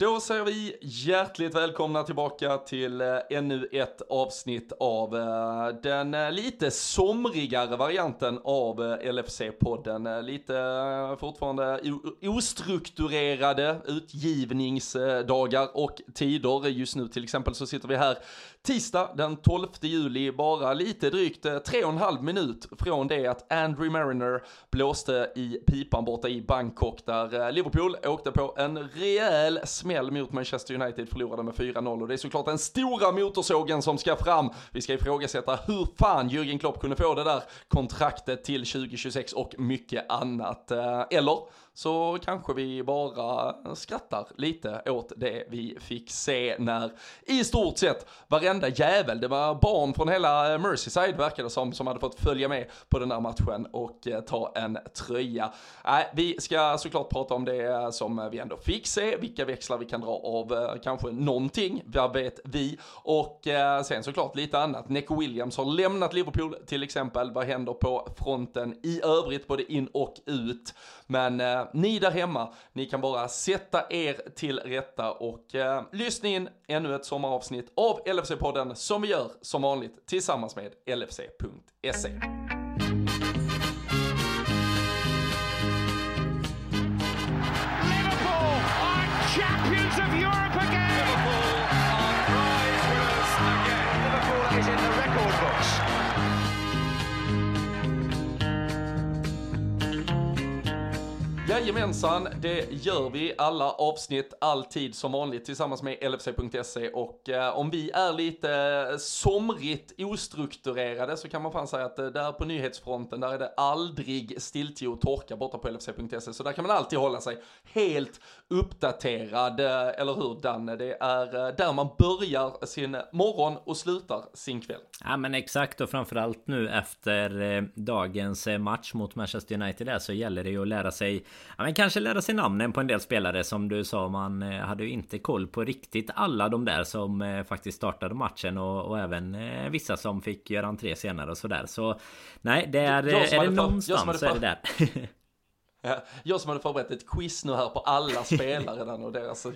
Då säger vi hjärtligt välkomna tillbaka till eh, ännu ett avsnitt av eh, den eh, lite somrigare varianten av LFC-podden. Lite fortfarande ostrukturerade utgivningsdagar och tider. Just nu till exempel så sitter vi här tisdag den 12 juli, bara lite drygt eh, tre och en halv minut från det att Andrew Mariner blåste i pipan borta i Bangkok där eh, Liverpool åkte på en rejäl smäll mot Manchester United, förlorade med 4-0 och det är såklart den stora motorsågen som ska fram. Vi ska ifrågasätta hur fan Jürgen Klopp kunde få det där kontraktet till 2026 och mycket annat. Eh, eller så kanske vi bara skrattar lite åt det vi fick se när i stort sett varenda jävel, det var barn från hela Merseyside verkade som, som hade fått följa med på den där matchen och eh, ta en tröja. Nej, äh, vi ska såklart prata om det som vi ändå fick se, vilka växlar vi kan dra av eh, kanske någonting, vad vet vi? Och eh, sen såklart lite annat. Neco Williams har lämnat Liverpool till exempel, vad händer på fronten i övrigt, både in och ut? Men eh, ni där hemma, ni kan bara sätta er till rätta och eh, lyssna in ännu ett sommaravsnitt av LFC-podden som vi gör som vanligt tillsammans med LFC.se. Jajamensan, det gör vi alla avsnitt, alltid som vanligt tillsammans med LFC.se och eh, om vi är lite somrigt ostrukturerade så kan man fan säga att eh, där på nyhetsfronten där är det aldrig stiltje och torka borta på LFC.se så där kan man alltid hålla sig helt uppdaterad, eh, eller hur Danne? Det är eh, där man börjar sin morgon och slutar sin kväll. Ja men exakt och framförallt nu efter eh, dagens eh, match mot Manchester United där så gäller det ju att lära sig Ja men kanske lära sig namnen på en del spelare som du sa Man hade ju inte koll på riktigt alla de där som faktiskt startade matchen och, och även vissa som fick göra entré senare och sådär. Så Nej det är, är det någonstans så är det där Jag som hade förberett ett quiz nu här på alla spelare och deras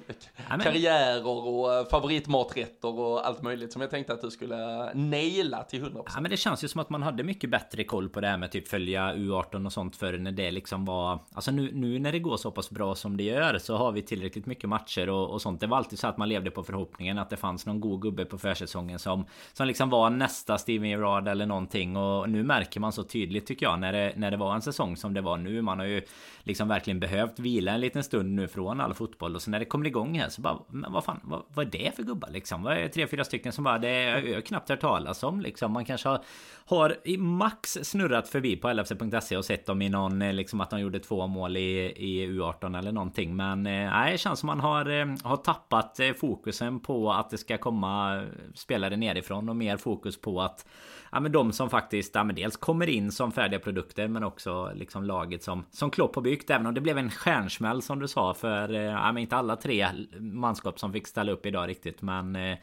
karriärer och eh, favoritmaträtter och allt möjligt som jag tänkte att du skulle naila till 100%. Ja men det känns ju som att man hade mycket bättre koll på det här med typ följa U18 och sånt förr när det liksom var Alltså nu, nu när det går så pass bra som det gör så har vi tillräckligt mycket matcher och, och sånt. Det var alltid så att man levde på förhoppningen att det fanns någon god gubbe på försäsongen som Som liksom var nästa Steven Gerrard eller någonting och nu märker man så tydligt tycker jag när det, när det var en säsong som det var nu. Man har ju liksom verkligen behövt vila en liten stund nu från all fotboll och så när det kommer igång här så bara men vad fan vad, vad är det för gubbar liksom? Vad är tre fyra stycken som bara det är jag knappt hört talas om liksom. Man kanske har, har i max snurrat förbi på LFC.se och sett dem i någon eh, liksom att de gjorde två mål i, i U18 eller någonting. Men eh, nej, det känns som man har, eh, har tappat fokusen på att det ska komma spelare nerifrån och mer fokus på att ja, men de som faktiskt ja, men dels kommer in som färdiga produkter men också liksom laget som, som Klopp har byggt. Även om det blev en stjärnsmäll som du sa för eh, ja, men inte alla tre manskap som fick ställa upp idag riktigt. Men eh,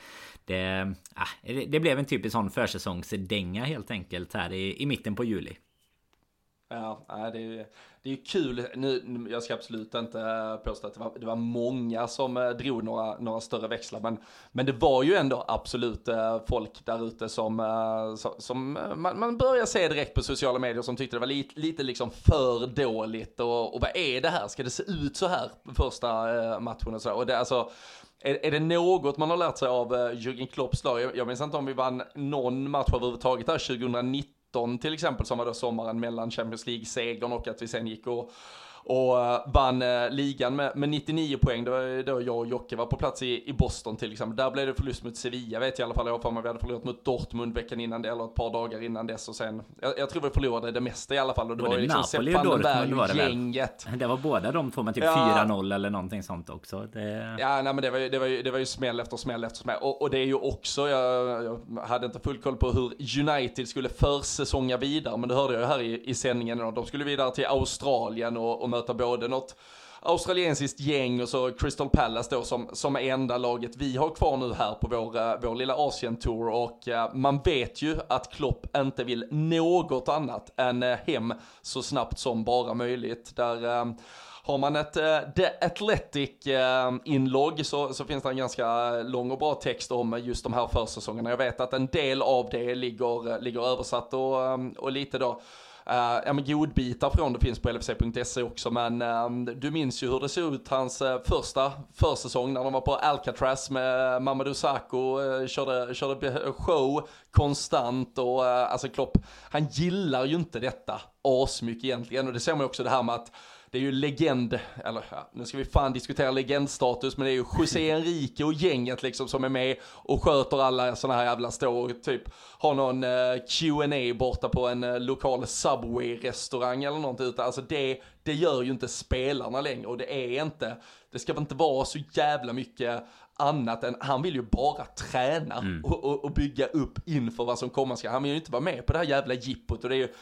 det, ja, det blev en typisk sån försäsongsdänga helt enkelt här i, i mitten på juli. Ja, det är, det är kul. Nu, jag ska absolut inte eh, påstå att det var, det var många som eh, drog några, några större växlar, men, men det var ju ändå absolut eh, folk där ute som, som man, man börjar se direkt på sociala medier som tyckte det var lite, lite liksom för dåligt och, och vad är det här? Ska det se ut så här första matchen och så? Och det, alltså, är, är det något man har lärt sig av Jürgen Klopps lag? Jag, jag minns inte om vi vann någon match överhuvudtaget där 2019 till exempel som var då sommaren mellan Champions League-segern och att vi sen gick och och eh, vann eh, ligan med, med 99 poäng. Då, då jag och Jocke var på plats i, i Boston till exempel. Där blev det förlust mot Sevilla vet jag i alla fall. Jag har vi hade förlorat mot Dortmund veckan innan det, eller ett par dagar innan dess. Och sen, jag, jag tror vi förlorade det mesta i alla fall. Och det var, var det liksom Napoli van den var det gänget. Det var båda de två med typ ja. 4-0 eller någonting sånt också. Det... Ja, nej men det var ju, det var ju, det var ju smäll efter smäll efter smäll. Och, och det är ju också, jag, jag, hade inte full koll på hur United skulle försäsonga vidare. Men det hörde jag ju här i, i sändningen. De skulle vidare till Australien och, och möta både något australiensiskt gäng och så Crystal Palace då som, som är enda laget vi har kvar nu här på vår, eh, vår lilla Asien-tour och uh, man vet ju att Klopp inte vill något annat än uh, hem så snabbt som bara möjligt. Där uh, har man ett uh, The Athletic-inlogg uh, så, så finns det en ganska lång och bra text om just de här försäsongerna. Jag vet att en del av det ligger, ligger översatt och, um, och lite då Eh, ja men godbitar från det finns på LFC.se också men ehm, du minns ju hur det såg ut hans uh, första försäsong när de var på Alcatraz med Mamadou Sakho, uh, körde, körde show konstant och alltså Klopp, han gillar ju inte detta asmycket egentligen. Och det ser man ju också det här med att det är ju legend, eller ja, nu ska vi fan diskutera legendstatus, men det är ju José Enrique och gänget liksom som är med och sköter alla sådana här jävla stå typ har någon uh, Q&A borta på en uh, lokal Subway-restaurang eller någonting. Utan alltså det, det gör ju inte spelarna längre och det är inte, det ska väl inte vara så jävla mycket annat än, han vill ju bara träna mm. och, och, och, bygga upp inför vad som komma ska. Han vill ju inte vara med på det här jävla jippot och det är ju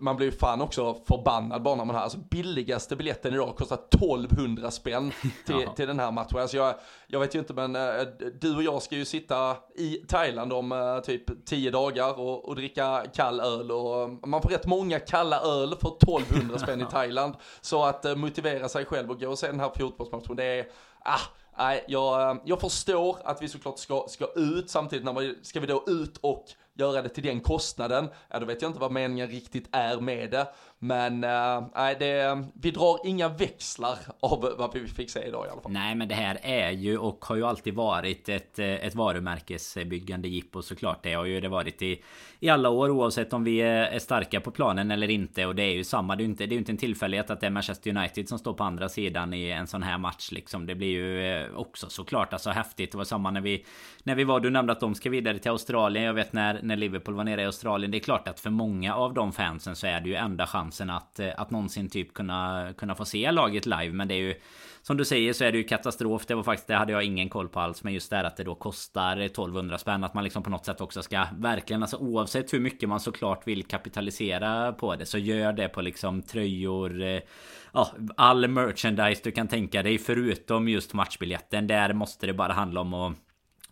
man blir ju fan också förbannad bara när man har, alltså billigaste biljetten idag kostar 1200 spänn till, till den här matchen. Alltså jag, jag vet ju inte men äh, du och jag ska ju sitta i Thailand om äh, typ 10 dagar och, och, dricka kall öl och man får rätt många kalla öl för 1200 spänn i Thailand. Så att motivera sig själv och gå och se den här fotbollsmatchen, det är, ah, Nej, jag, jag förstår att vi såklart ska, ska ut samtidigt när vi, ska vi då ut och göra det till den kostnaden, ja då vet jag inte vad meningen riktigt är med det. Men äh, det, vi drar inga växlar av vad vi fick se idag i alla fall. Nej men det här är ju och har ju alltid varit ett, eh, ett varumärkesbyggande jippo såklart. Det har ju det varit i, i alla år oavsett om vi är starka på planen eller inte. Och det är ju samma. Det är ju inte, det är inte en tillfällighet att det är Manchester United som står på andra sidan i en sån här match liksom. Det blir ju eh, också såklart alltså häftigt. Det var samma när vi när vi var. Du nämnde att de ska vidare till Australien. Jag vet när när Liverpool var nere i Australien. Det är klart att för många av de fansen så är det ju enda chansen att eh, att någonsin typ kunna kunna få se laget live. Men det är ju som du säger så är det ju katastrof. Det var faktiskt, det hade jag ingen koll på alls. Men just det här att det då kostar 1200 spänn. Att man liksom på något sätt också ska verkligen, alltså oavsett hur mycket man såklart vill kapitalisera på det. Så gör det på liksom tröjor. Eh, ja, all merchandise du kan tänka dig. Förutom just matchbiljetten. Där måste det bara handla om att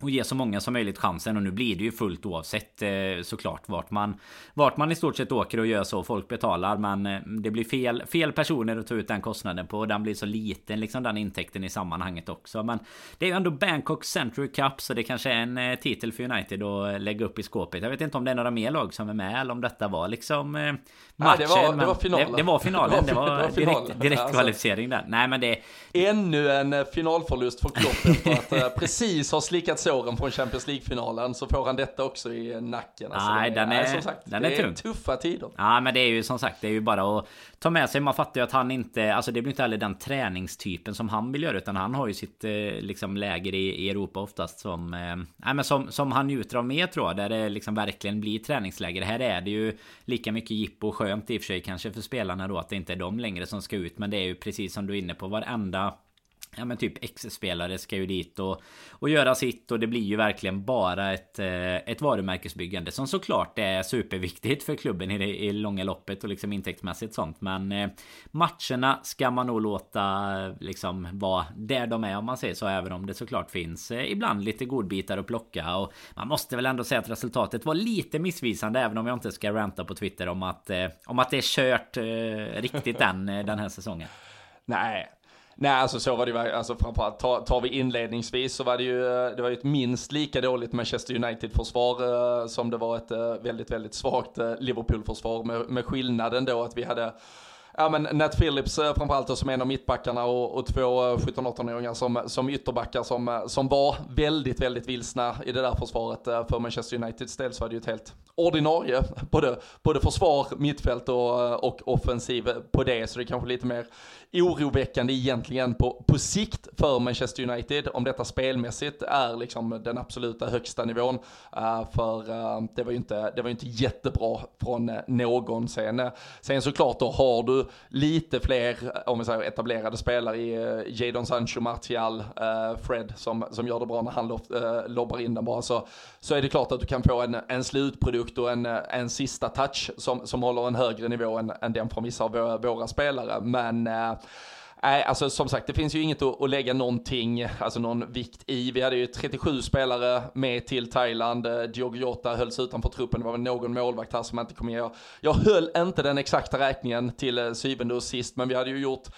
och ge så många som möjligt chansen och nu blir det ju fullt oavsett eh, såklart vart man Vart man i stort sett åker och gör så folk betalar. Men eh, Det blir fel fel personer att ta ut den kostnaden på och den blir så liten liksom den intäkten i sammanhanget också. Men Det är ju ändå Bangkok Century Cup så det kanske är en eh, titel för United att lägga upp i skåpet. Jag vet inte om det är några mer lag som är med eller om detta var liksom Matchen Nej, det, var, det var finalen. Det, det var finalen. Det var, det var direkt, direkt alltså, kvalificering där. Nej men det Ännu en finalförlust för Klopp efter att precis ha slickats såren från Champions League-finalen så får han detta också i nacken. Alltså Nej, den är, som sagt, den är, är tung. tuffa tider. Ja, men det är ju som sagt, det är ju bara att ta med sig. Man fattar ju att han inte, alltså det blir inte heller den träningstypen som han vill göra, utan han har ju sitt eh, liksom läger i, i Europa oftast som, eh, men som, som han njuter av mer tror jag, där det liksom verkligen blir träningsläger. Här är det ju lika mycket jippo och skönt i och för sig kanske för spelarna då att det inte är de längre som ska ut, men det är ju precis som du är inne på varenda Ja men typ X-spelare ska ju dit och, och göra sitt och det blir ju verkligen bara ett, eh, ett varumärkesbyggande som såklart är superviktigt för klubben i det i långa loppet och liksom intäktsmässigt sånt. Men eh, matcherna ska man nog låta liksom vara där de är om man säger så. Även om det såklart finns eh, ibland lite godbitar att plocka och man måste väl ändå säga att resultatet var lite missvisande även om jag inte ska ranta på Twitter om att eh, om att det är kört eh, riktigt den, den här säsongen. Nej, Nej, alltså så var det ju, alltså framförallt tar, tar vi inledningsvis så var det ju, eh, det var ju ett minst lika dåligt Manchester United-försvar eh, som det var ett eh, väldigt, väldigt svagt eh, Liverpool-försvar med, med skillnaden då att vi hade ja men Nat Phillips eh, framförallt då, som en av mittbackarna och, och två eh, 17-18-åringar som, som ytterbackar som, som var väldigt, väldigt vilsna i det där försvaret. För Manchester Uniteds del så var det ju ett helt ordinarie, både, både försvar, mittfält och, och offensiv på det. Så det är kanske lite mer oroväckande egentligen på, på sikt för Manchester United om detta spelmässigt är liksom den absoluta högsta nivån. Uh, för uh, det var ju inte, det var inte jättebra från eh, någon sen. Sen såklart då har du lite fler, om vi säger etablerade spelare i uh, Jadon Sancho, Martial, Fred som, som gör det bra när han lob, lobbar in den bara så, så är det klart att du kan få en, en slutprodukt och en, en sista touch som, som håller en högre nivå än, än den från vissa av våra, våra spelare. Men Nej, alltså som sagt, det finns ju inget att, att, lägga någonting, alltså någon vikt i. Vi hade ju 37 spelare med till Thailand. Eh, Diogo Jota hölls utanför truppen. Det var väl någon målvakt här som inte kom med. Jag höll inte den exakta räkningen till eh, syvende och sist, men vi hade ju gjort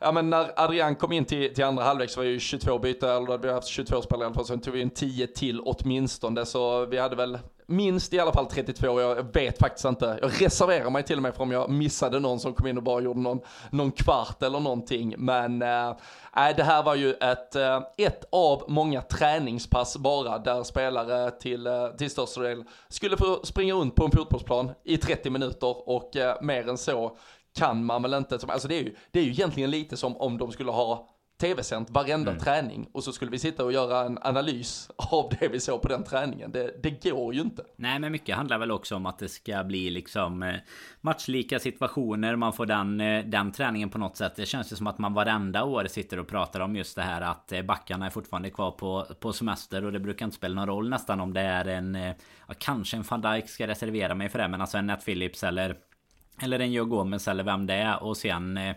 ja men när Adrian kom in till, till andra halvlek så var det ju 22 byten, eller då hade vi haft 22 spelare i alla fall, sen tog vi en 10 till åtminstone, så vi hade väl minst i alla fall 32, jag vet faktiskt inte. Jag reserverar mig till och med för om jag missade någon som kom in och bara gjorde någon, någon kvart eller någonting. Men äh, det här var ju ett, eh, ett av många träningspass bara där spelare till, eh, till största del skulle få springa runt på en fotbollsplan i 30 minuter och äh, mer än så kan man väl inte, alltså det är ju, det är ju egentligen lite som om de skulle ha tv-sänt varenda mm. träning och så skulle vi sitta och göra en analys av det vi såg på den träningen. Det, det går ju inte. Nej, men mycket handlar väl också om att det ska bli liksom eh, matchlika situationer. Man får den, eh, den träningen på något sätt. Det känns ju som att man varenda år sitter och pratar om just det här att eh, backarna är fortfarande kvar på, på semester och det brukar inte spela någon roll nästan om det är en ja, kanske en van Dijk ska reservera mig för det, men alltså en Nat Phillips eller eller en Joe Gomez eller vem det är och sen eh,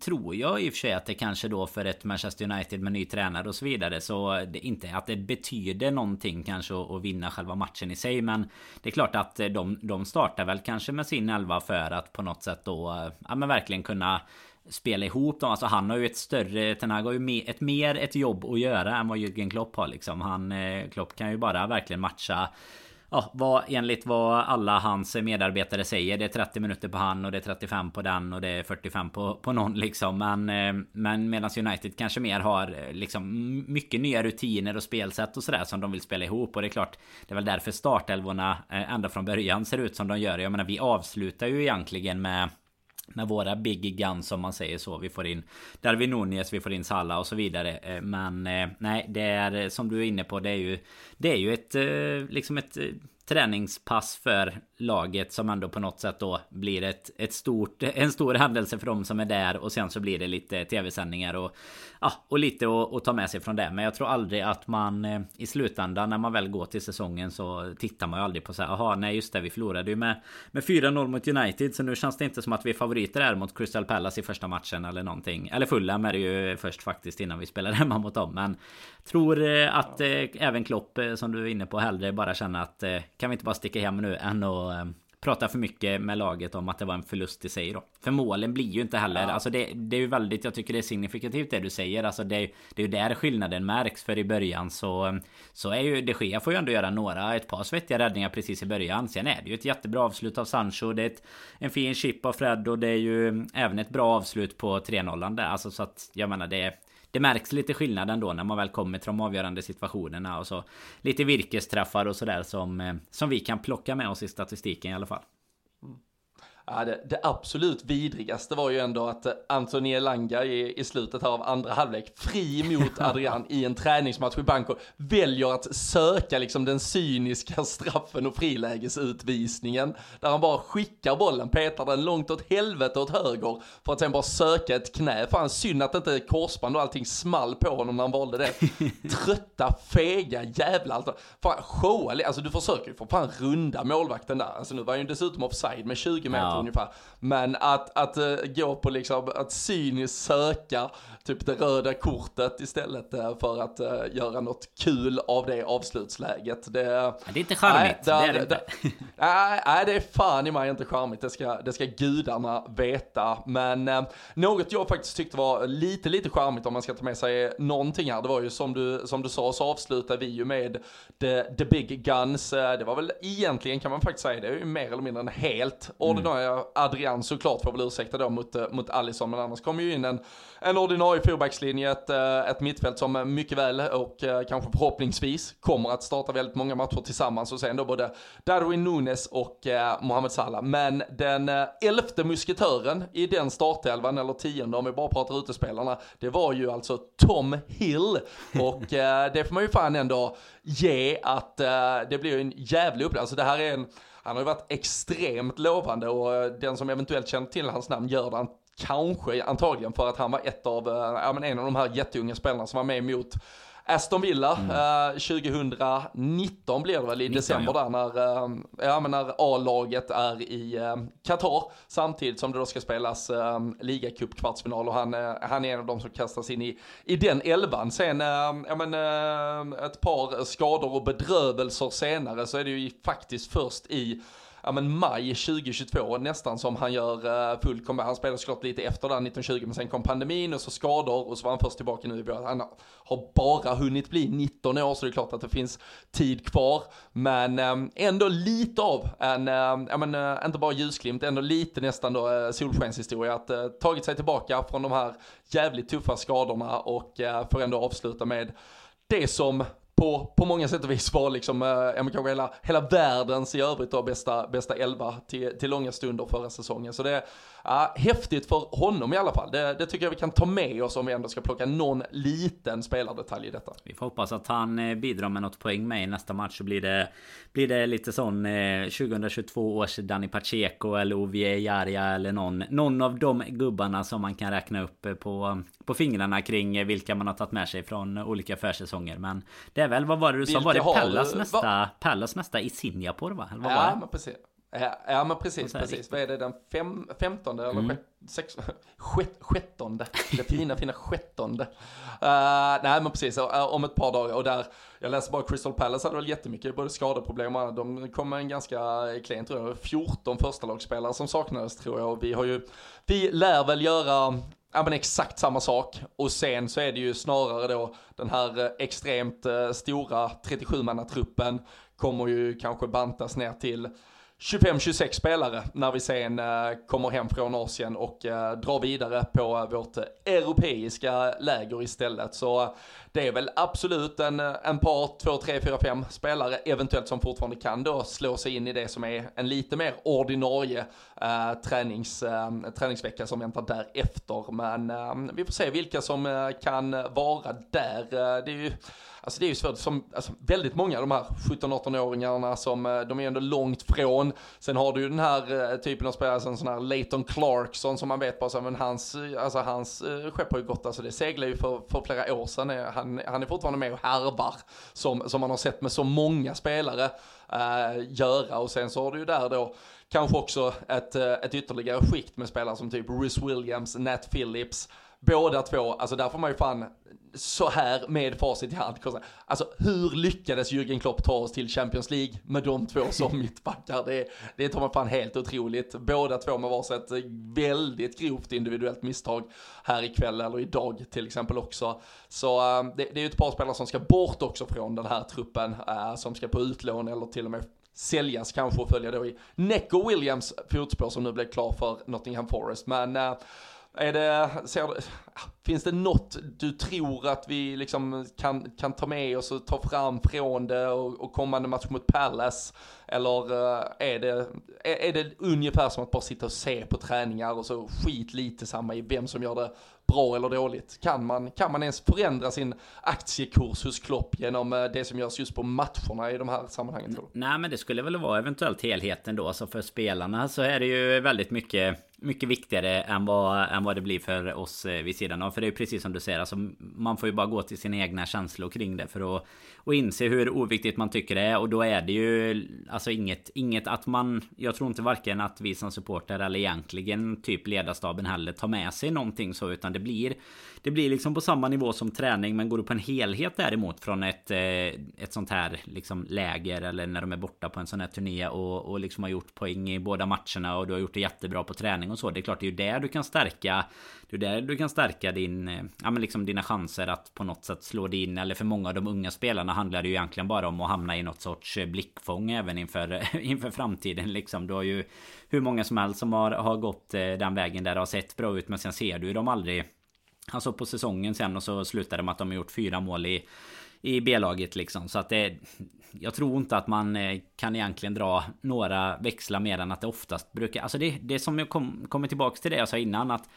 tror jag i och för sig att det kanske då för ett Manchester United med ny tränare och så vidare så det inte att det betyder någonting kanske att vinna själva matchen i sig men det är klart att eh, de, de startar väl kanske med sin elva för att på något sätt då eh, ja men verkligen kunna spela ihop dem. Alltså han har ju ett större, Ten Hag har ju ett mer ett jobb att göra än vad Jürgen Klopp har liksom. Han, Klopp kan ju bara verkligen matcha ja, vad, enligt vad alla hans medarbetare säger. Det är 30 minuter på han och det är 35 på den och det är 45 på, på någon liksom. Men, eh, men medan United kanske mer har eh, liksom mycket nya rutiner och spelsätt och sådär som de vill spela ihop. Och det är klart, det är väl därför startelvorna eh, ända från början ser ut som de gör. Jag menar, vi avslutar ju egentligen med med våra big guns om man säger så. Vi får in Darwin Nunez, vi får in Salah och så vidare. Eh, men eh, nej, det är eh, som du är inne på. Det är ju Det är ju ett liksom ett träningspass för laget som ändå på något sätt då blir ett, ett stort, en stor händelse för dem som är där och sen så blir det lite tv-sändningar och, ja, och lite att, ta med sig från det. Men jag tror aldrig att man eh, i slutändan när man väl går till säsongen så tittar man ju aldrig på så här, jaha nej just det vi förlorade ju med, med 4-0 mot United så nu känns det inte som att vi är favoriter här mot Crystal Palace i första matchen eller någonting. Eller Fulham är det ju först faktiskt innan vi spelar hemma mot dem. Men tror eh, att eh, även Klopp eh, som du är inne på hellre bara känner att eh, kan vi inte bara sticka hem nu än att eh, prata för mycket med laget om att det var en förlust i sig då. För målen blir ju inte heller, ja. alltså det, det är ju väldigt, jag tycker det är signifikativt det du säger. Alltså det, det är ju där skillnaden märks. För i början så, så är ju de Gea får ju ändå göra några, ett par svettiga räddningar precis i början. Sen är det ju ett jättebra avslut av Sancho. Det är ett, en fin chip av Fred och det är ju även ett bra avslut på 3-0 där. Alltså så att jag menar det det märks lite skillnad ändå när man väl kommer till de avgörande situationerna och så lite virkesträffar och sådär som, eh, som vi kan plocka med oss i statistiken i alla fall. Ja, det, det, absolut vidrigaste var ju ändå att Anthony Elanga i, i slutet här av andra halvlek, fri mot Adrian i en träningsmatch i Bangkok, väljer att söka liksom den cyniska straffen och frilägesutvisningen. Där han bara skickar bollen, petar den långt åt helvete åt höger för att sen bara söka ett knä. Fan synd att inte korsband och allting small på honom när han valde det. Trötta, fega jävlar. Alltså, fan, showa, alltså du försöker ju för fan runda målvakten där. Alltså nu var han ju dessutom offside med 20 meter. Ja ungefär. Men att, att uh, gå på liksom, att cyniskt söka typ det röda kortet istället uh, för att uh, göra något kul av det avslutsläget. Det, det är inte charmigt, det är det inte. Nej, nej, det är fan i mig inte charmigt, det ska, det ska gudarna veta. Men uh, något jag faktiskt tyckte var lite, lite charmigt om man ska ta med sig någonting här, det var ju som du, som du sa så avslutar vi ju med the, the big guns. Det var väl egentligen kan man faktiskt säga, det är ju mer eller mindre en helt ordinarie ordinarie Eh, Adrian såklart får väl ursäkta då mot, eh, mot Alisson, men annars kommer ju in en, en ordinarie fyrbackslinje, ett, eh, ett mittfält som mycket väl och kanske förhoppningsvis kommer att starta väldigt många matcher tillsammans och sen då både Darwin Nunes och eh, Mohamed Salah. Men den elfte musketören i den startelvan, eller tionde om vi bara pratar utespelarna, det var ju alltså Tom Hill. Och eh, det får man ju fan ändå ge att eh, det blir en jävlig upplevelse. Alltså det här är en han har ju varit extremt lovande och eh, den som eventuellt känner till hans namn gör det kanske antagligen för att han var ett av, eh, ja men en av de här jätteunga spelarna som var med mot Aston Villa mm. eh, 2019 blir det väl i 19, december ja. där när, eh, ja, men när A-laget är i eh, Qatar samtidigt som det då ska spelas eh, ligacup-kvartsfinal och han, eh, han är en av de som kastas in i, i den elvan. Sen eh, ja, men, ett par skador och bedrövelser senare så är det ju faktiskt först i ja, men maj 2022 nästan som han gör uh, full comeback. Han spelade såklart lite efter där 1920 men sen kom pandemin och så skador och så var han först tillbaka nu i början. Han har bara hunnit bli 19 år så det är klart att det finns tid kvar. Men um, ändå lite av en, uh, ja men uh, inte bara ljusglimt, ändå lite nästan då uh, solskenshistoria. Att uh, tagit sig tillbaka från de här jävligt tuffa skadorna och uh, får ändå avsluta med det som på, på många sätt och vis var liksom, eh, kanske hela, hela världens i övrigt då bästa, bästa elva till, till långa stunder förra säsongen. Så det, Ja, häftigt för honom i alla fall. Det, det, tycker jag vi kan ta med oss om vi ändå ska plocka någon liten spelardetalj i detta. Vi får hoppas att han eh, bidrar med något poäng med i nästa match. Så blir det, blir det lite sån eh, 2022 års Danny Pacheco eller Ovier Jaria eller någon, någon av de gubbarna som man kan räkna upp eh, på, på fingrarna kring eh, vilka man har tagit med sig från olika försäsonger. Men det är väl, vad var det du sa? Var det Pallas nästa, Pallas nästa i Singapore va? Eller vad ja, men precis. Ja, ja men precis, precis. Vad är det, den fem, femtonde eller mm. sex, sjätt, sjättonde? Det fina, fina sjättonde. Uh, nej men precis, uh, om ett par dagar och där, jag läste bara Crystal Palace hade väl jättemycket både skadeproblem och De kom med en ganska klen tror jag, 14 första lagspelare som saknades tror jag och vi har ju, vi lär väl göra Ja men exakt samma sak och sen så är det ju snarare då den här eh, extremt stora 37-mannatruppen kommer ju kanske bantas ner till 25-26 spelare när vi sen eh, kommer hem från Asien och eh, drar vidare på eh, vårt europeiska läger istället. Så det är väl absolut en, eh, en par, två, tre, fyra, fem spelare eventuellt som fortfarande kan då slå sig in i det som är en lite mer ordinarie eh, tränings, eh, träningsvecka som väntar därefter. Men eh, vi får se vilka som eh, kan vara där. Eh, det är ju Alltså det är ju svårt, som, alltså, väldigt många av de här 17-18-åringarna som, eh, de är ändå långt från. Sen har du ju den här typen av spelare, som sån här Leighton Clarkson som man vet bara så, men hans, alltså hans skepp har ju gått, alltså det seglar ju för, för flera år sedan. Han, han är fortfarande med och härvar, som, som man har sett med så många spelare eh, göra. Och sen så har du ju där då kanske också ett, eh, ett ytterligare skikt med spelare som typ Rhys Williams, Nat Phillips, båda två, alltså där får man ju fan så här med facit i hand. Alltså hur lyckades Jürgen Klopp ta oss till Champions League med de två som mittbackar? Det, det tar man fan helt otroligt. Båda två med varsitt väldigt grovt individuellt misstag här ikväll eller idag till exempel också. Så äh, det, det, är ju ett par spelare som ska bort också från den här truppen, äh, som ska på utlån eller till och med säljas kanske och följa då i Neco Williams fotspår som nu blev klar för Nottingham Forest. Men äh, är det, ser, finns det något du tror att vi liksom kan, kan ta med oss och ta fram från det och, och kommande match mot Palace? Eller eh, är det, är, är det ungefär som att bara sitta och se på träningar och så skit lite samma i vem som gör det bra eller dåligt? Kan man, kan man ens förändra sin aktiekurs hos Klopp genom eh, det som görs just på matcherna i de här sammanhangen? Nej men det skulle väl vara eventuellt helheten då. Så för spelarna så är det ju väldigt mycket mycket viktigare än vad, än vad det blir för oss eh, vid sidan av. För det är ju precis som du säger, alltså, man får ju bara gå till sina egna känslor kring det för att och inse hur oviktigt man tycker det är. Och då är det ju alltså inget, inget att man... Jag tror inte varken att vi som supporter eller egentligen typ ledarstaben heller tar med sig någonting så. Utan det blir... Det blir liksom på samma nivå som träning. Men går du på en helhet däremot från ett, eh, ett sånt här liksom läger. Eller när de är borta på en sån här turné. Och, och liksom har gjort poäng i båda matcherna. Och du har gjort det jättebra på träning och så. Det är klart det är ju där du kan stärka det är där du kan stärka din, eh, ja, men liksom dina chanser att på något sätt slå dig in. Eller för många av de unga spelarna handlar det ju egentligen bara om att hamna i något sorts eh, blickfång även inför, inför framtiden. Liksom. Du har ju hur många som helst som har, har gått eh, den vägen där det har sett bra ut. Men sen ser du ju dem aldrig Alltså på säsongen sen och så slutar det med att de har gjort fyra mål i i B-laget liksom. Så att det... Jag tror inte att man eh, kan egentligen dra några växlar mer än att det oftast brukar... Alltså det, det som jag kom, kommer tillbaks till det jag sa innan att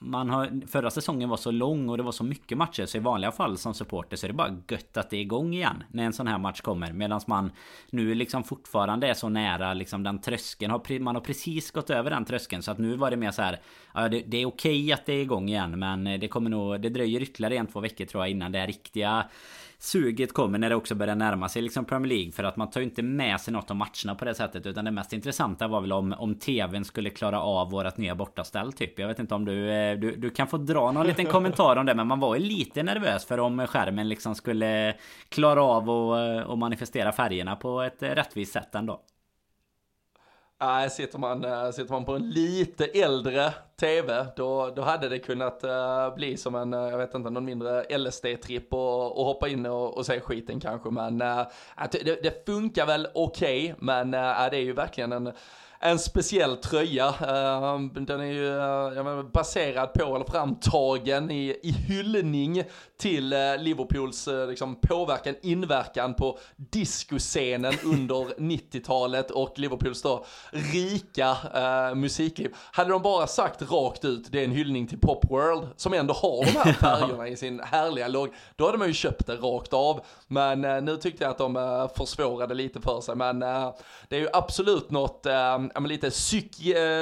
man har, förra säsongen var så lång och det var så mycket matcher så i vanliga fall som supporter så är det bara gött att det är igång igen när en sån här match kommer. Medan man nu liksom fortfarande är så nära liksom den tröskeln. Har, man har precis gått över den tröskeln så att nu var det mer så här. Ja, det, det är okej att det är igång igen men eh, det kommer nog... Det dröjer ytterligare en två veckor tror jag innan det riktiga suget kommer när det också börjar närma sig liksom Premier League. För att man tar ju inte med sig något av matcherna på det sättet. Utan det mest intressanta var väl om, om TVn skulle klara av vårat nya bortaställ typ. Jag vet inte om du, eh, du, du kan få dra någon liten kommentar om det. Men man var ju lite nervös för om skärmen liksom skulle klara av att eh, manifestera färgerna på ett eh, rättvist sätt ändå. Nej, sitter man, eh, sitter man på en lite äldre tv, då, då hade det kunnat äh, bli som en, eh, jag vet inte, någon mindre LSD-tripp och, och hoppa in och, och se skiten kanske. Men äh, det, det, funkar väl okej, okay, men äh, det är ju verkligen en en speciell tröja. Ehm, den är ju menar, baserad på, eller framtagen i, i hyllning till eh, Liverpools eh, liksom, påverkan, inverkan på discoscenen under 90-talet och Liverpools då rika uh, musikliv. Hade de bara sagt rakt ut, det är en hyllning till Pop World, som ändå har de här färgerna i sin härliga logg, då hade man ju köpt det rakt av. Men uh, nu tyckte jag att de uh, försvårade lite för sig, men det är ju absolut något uh, lite psyk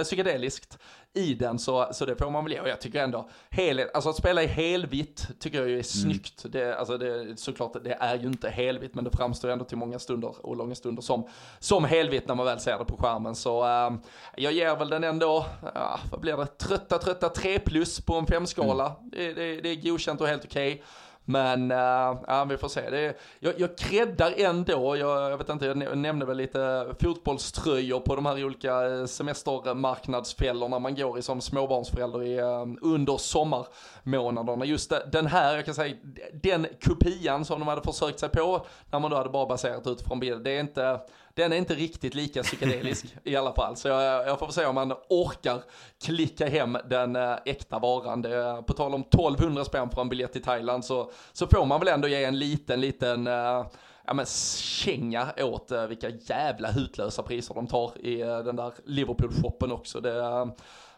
psykedeliskt i den så, så det får man väl ge. Och jag tycker ändå, helhet, alltså att spela i helvitt tycker jag ju är mm. snyggt. Mm. Det, alltså det, såklart, det är ju inte helvitt men det framstår ändå till många stunder och långa stunder som, som helvitt när man väl ser det på skärmen. Så äh, jag ger väl den ändå, äh, vad blir det, trötta trötta 3 plus på en femskala. Mm. Det, det, det är godkänt och helt okej. Okay. Men uh, ja, vi får se. Det jag, jag kreddar ändå, jag, jag vet inte, jag nämnde väl lite fotbollströjor på de här olika eh, semestermarknadsfällorna man går i som småbarnsförälder i, eh, under sommarmånaderna. Just den här, jag kan säga, den kopian som de hade försökt sig på när man då hade bara baserat utifrån bild, det är inte den är inte riktigt lika psykedelisk i alla fall. Så jag, jag får se om man orkar klicka hem den äh, äkta varan. Det, på tal om 1200 spänn för en biljett till Thailand så, så får man väl ändå ge en liten, liten äh, ja men känga åt uh, vilka jävla hutlösa priser de tar i den där Liverpool-shoppen också. Det,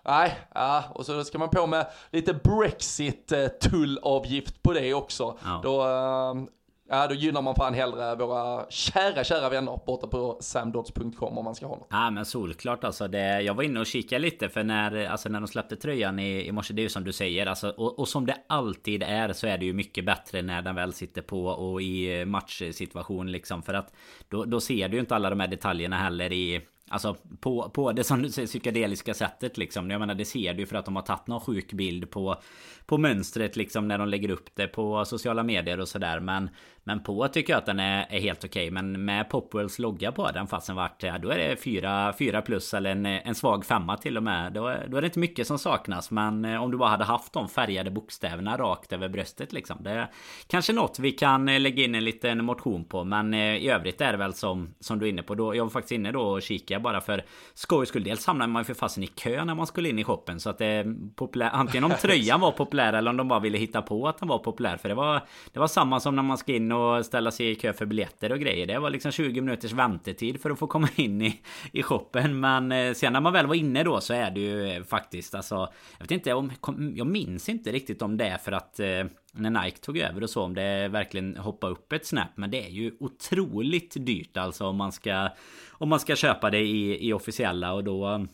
nej, ja, och så ska man på med lite Brexit-tullavgift på det också. Ja. Då Ja, då gynnar man fan hellre våra kära, kära vänner borta på samdots.com om man ska ha något. Ja, men solklart alltså. Det, jag var inne och kikade lite för när, alltså, när de släppte tröjan i, i morse, det är ju som du säger. Alltså, och, och, som det alltid är så är det ju mycket bättre när den väl sitter på och i matchsituation liksom. För att då, då ser du ju inte alla de här detaljerna heller i Alltså på, på det som du säger psykedeliska sättet liksom. Jag menar det ser du ju för att de har tagit någon sjuk bild på På mönstret liksom när de lägger upp det på sociala medier och sådär. Men Men på tycker jag att den är, är helt okej. Okay. Men med Popwells logga på den fastän vart ja, Då är det 4, 4 plus eller en, en svag femma till och med. Då, då är det inte mycket som saknas. Men eh, om du bara hade haft de färgade bokstäverna rakt över bröstet liksom. Det är kanske något vi kan eh, lägga in en liten motion på. Men eh, i övrigt är det väl som, som du är inne på. Då, jag var faktiskt inne då och kikade jag bara för skojs skull. Dels hamnade man ju för fasen i kö när man skulle in i shoppen. Så att det populär, antingen om tröjan var populär eller om de bara ville hitta på att den var populär. För det var, det var samma som när man ska in och ställa sig i kö för biljetter och grejer. Det var liksom 20 minuters väntetid för att få komma in i, i shoppen. Men eh, sen när man väl var inne då så är det ju faktiskt alltså. Jag vet inte om, jag minns inte riktigt om det är för att eh, när Nike tog över och så om det verkligen hoppar upp ett snap men det är ju otroligt dyrt alltså om man ska om man ska köpa det i, i officiella och då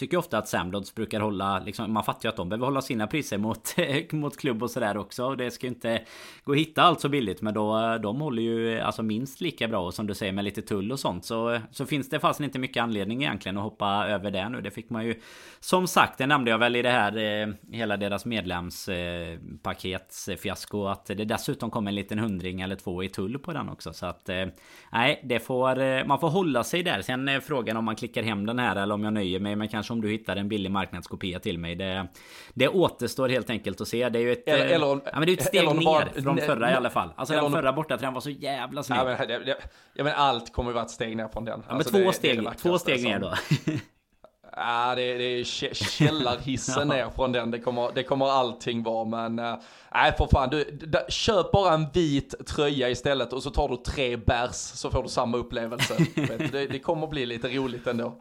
Tycker ofta att Samlods brukar hålla liksom, Man fattar ju att de behöver hålla sina priser mot, mot klubb och sådär också. Det ska ju inte gå att hitta allt så billigt Men då de håller ju alltså minst lika bra. Och som du säger med lite tull och sånt Så, så finns det fast inte mycket anledning egentligen att hoppa över det nu. Det fick man ju Som sagt det nämnde jag väl i det här eh, Hela deras medlemspaketsfiasko eh, Att det dessutom kom en liten hundring eller två i tull på den också. Så att eh, Nej det får eh, Man får hålla sig där. Sen är frågan om man klickar hem den här eller om jag nöjer mig med kanske kanske om du hittar en billig marknadskopia till mig. Det, det återstår helt enkelt att se. Det är ju ett, eller, eller, ja, men det är ett steg ner bara, från förra ne, i alla fall. Alltså den förra bortatränaren var så jävla snygg. Ja, men, det, ja, men allt kommer ju vara ett steg ner från den. Ja, alltså, men två steg, två steg ner då. Ja, det, det är källarhissen ner från den. Det kommer, det kommer allting vara, men äh, nej för fan. Du, da, köp bara en vit tröja istället och så tar du tre bärs så får du samma upplevelse. det, det kommer bli lite roligt ändå.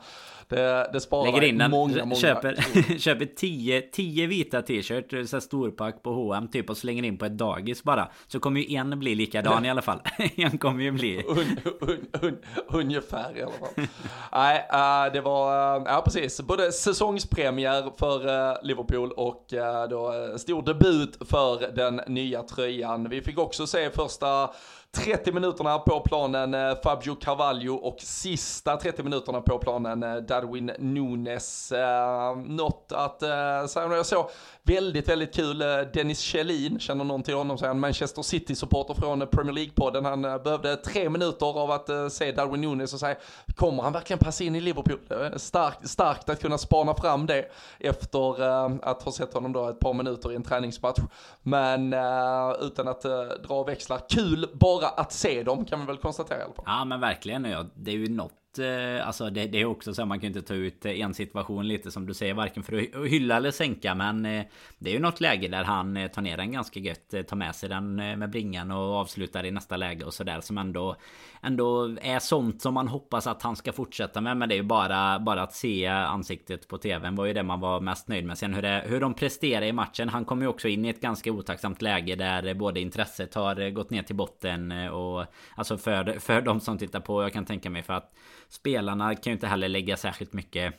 Det, det sparar Lägger in den, många, många köper, köper 10, 10 vita t-shirt, så storpack på H&M typ och slänger in på ett dagis bara. Så kommer ju en bli likadan i alla fall. en kommer ju bli... Un, un, un, ungefär i alla fall. Nej, uh, det var, uh, ja precis, både säsongspremiär för uh, Liverpool och då stor debut för den nya tröjan. Vi fick också se första 30 minuterna på planen eh, Fabio Carvalho och sista 30 minuterna på planen eh, Darwin Nunes. Eh, något att säga, jag såg väldigt, väldigt kul eh, Dennis Kjellin, känner någon till honom, säger han, Manchester City-supporter från eh, Premier League-podden. Han eh, behövde tre minuter av att se Darwin Nunes och säga, kommer han verkligen passa in i Liverpool? Starkt, starkt att kunna spana fram det efter att ha sett honom då ett par minuter i en träningsmatch. Men utan att dra växlar, kul bara att se dem kan vi väl konstatera i alla fall. Ja men verkligen. Det är ju något sett... Eh, alltså det, det, är också så att man kan inte ta ut en situation lite som du säger varken för att hylla eller sänka men eh, det är ju något läge där han eh, tar ner den ganska gött tar med sig den med bringan och avslutar i nästa läge och sådär som ändå ändå är sånt som man hoppas att han ska fortsätta med men det är ju bara bara att se ansiktet på tvn var ju det man var mest nöjd med. Sen hur, det, hur de presterar i matchen han kom ju också in i ett ganska otacksamt läge där både intresset har gått ner till botten och alltså för, för de som tittar på jag kan tänka mig för att spelarna kan ju inte heller lägga särskilt mycket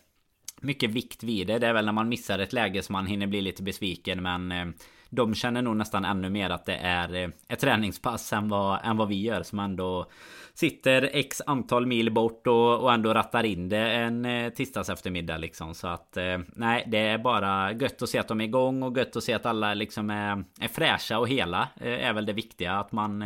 mycket vikt vid det. Det är väl när man missar ett läge som man hinner bli lite besviken men eh, de känner nog nästan ännu mer att det är eh, ett träningspass än vad, än vad vi gör som ändå sitter x antal mil bort och, och ändå rattar in det en eh, tisdags eftermiddag liksom. Så att nej, det är bara gött att se att de är igång och gött att se att alla liksom är, är fräscha och hela. Är väl det viktiga att man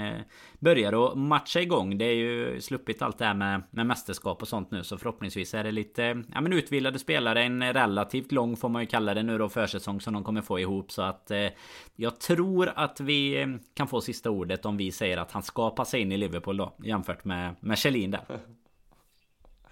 börjar att matcha igång. Det är ju sluppit allt det här med, med mästerskap och sånt nu. Så förhoppningsvis är det lite ja, men utvilade spelare. En relativt lång får man ju kalla det nu då försäsong som de kommer få ihop. Så att eh, jag tror att vi eh, kan få sista ordet om vi säger att han ska passa in i Liverpool då. Jämfört med, med Kjellin där.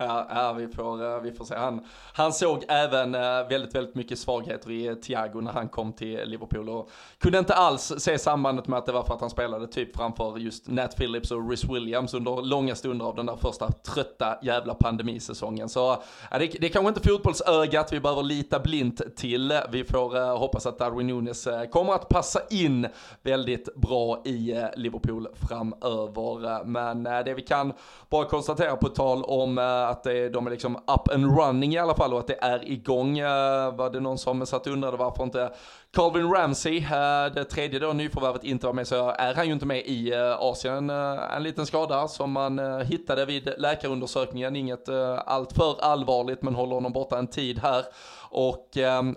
Ja, ja vi, får, eh, vi får se. Han, han såg även eh, väldigt, väldigt mycket svagheter i Thiago när han kom till Liverpool och kunde inte alls se sambandet med att det var för att han spelade typ framför just Nat Phillips och Rhys Williams under långa stunder av den där första trötta jävla pandemisäsongen. Så ja, det, det är kanske inte fotbollsögat vi behöver lita blint till. Vi får uh, hoppas att Darwin Nunes uh, kommer att passa in väldigt bra i uh, Liverpool framöver. Men det vi kan bara konstatera på tal om att det, de är liksom up and running i alla fall och att det är igång. Uh, var det någon som satt och undrade varför inte Calvin Ramsey, uh, det tredje då nyförvärvet, inte var med så är han ju inte med i uh, Asien. en liten skada som man hittade vid läkarundersökningen, inget alltför allvarligt men håller honom borta en tid här. Och